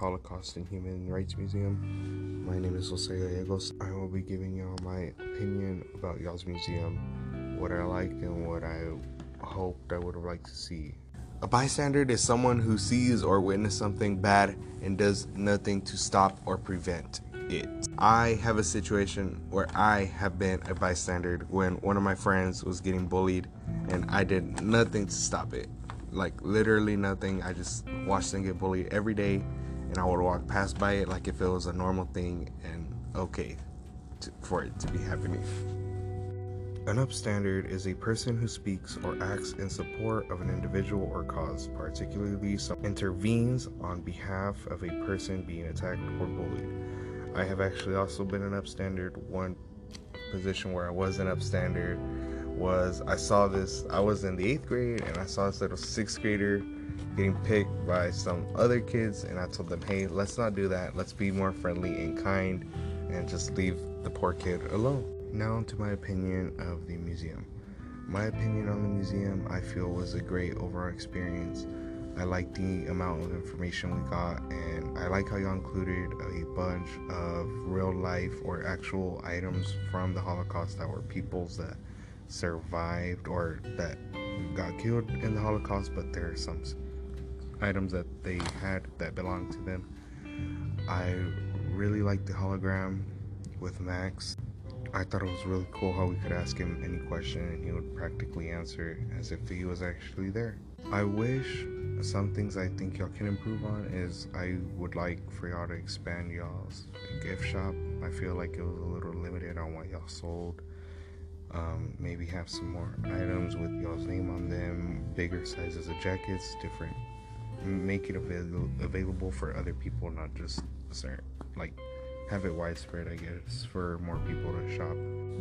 Holocaust and Human Rights Museum. My name is Jose Gallegos. I will be giving y'all my opinion about y'all's museum, what I liked and what I hoped I would have liked to see. A bystander is someone who sees or witnesses something bad and does nothing to stop or prevent it. I have a situation where I have been a bystander when one of my friends was getting bullied and I did nothing to stop it. Like literally nothing. I just watched them get bullied every day and I would walk past by it like if it was a normal thing and okay to, for it to be happening. An upstander is a person who speaks or acts in support of an individual or cause, particularly some intervenes on behalf of a person being attacked or bullied. I have actually also been an upstander. One position where I was an upstander was I saw this, I was in the eighth grade and I saw this little sixth grader getting picked by some other kids, and I told them, hey, let's not do that. Let's be more friendly and kind and just leave the poor kid alone. Now, to my opinion of the museum. My opinion on the museum, I feel, was a great overall experience. I like the amount of information we got, and I like how y'all included a bunch of real life or actual items from the Holocaust that were peoples that survived or that got killed in the Holocaust, but there are some items that they had that belonged to them. I really liked the hologram with Max. I thought it was really cool how we could ask him any question and he would practically answer as if he was actually there. I wish some things I think y'all can improve on is I would like for y'all to expand y'all's gift shop. I feel like it was a little limited on what y'all sold. Um, maybe have some more items with y'all's name on them, bigger sizes of jackets, different. Make it avail- available for other people, not just certain. Like have it widespread, I guess, for more people to shop.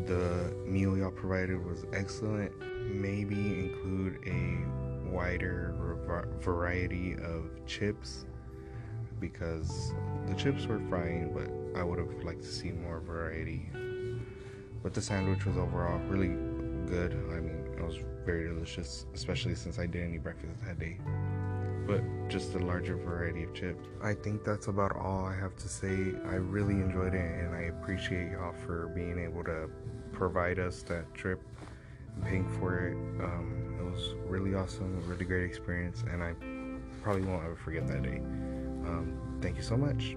The meal y'all provided was excellent. Maybe include a wider variety of chips because the chips were fine, but I would have liked to see more variety. But the sandwich was overall really good. I mean, it was very delicious, especially since I didn't eat breakfast that day. But just a larger variety of chips. I think that's about all I have to say. I really enjoyed it, and I appreciate y'all for being able to provide us that trip and paying for it. Um, it was really awesome, really great experience, and I probably won't ever forget that day. Um, thank you so much.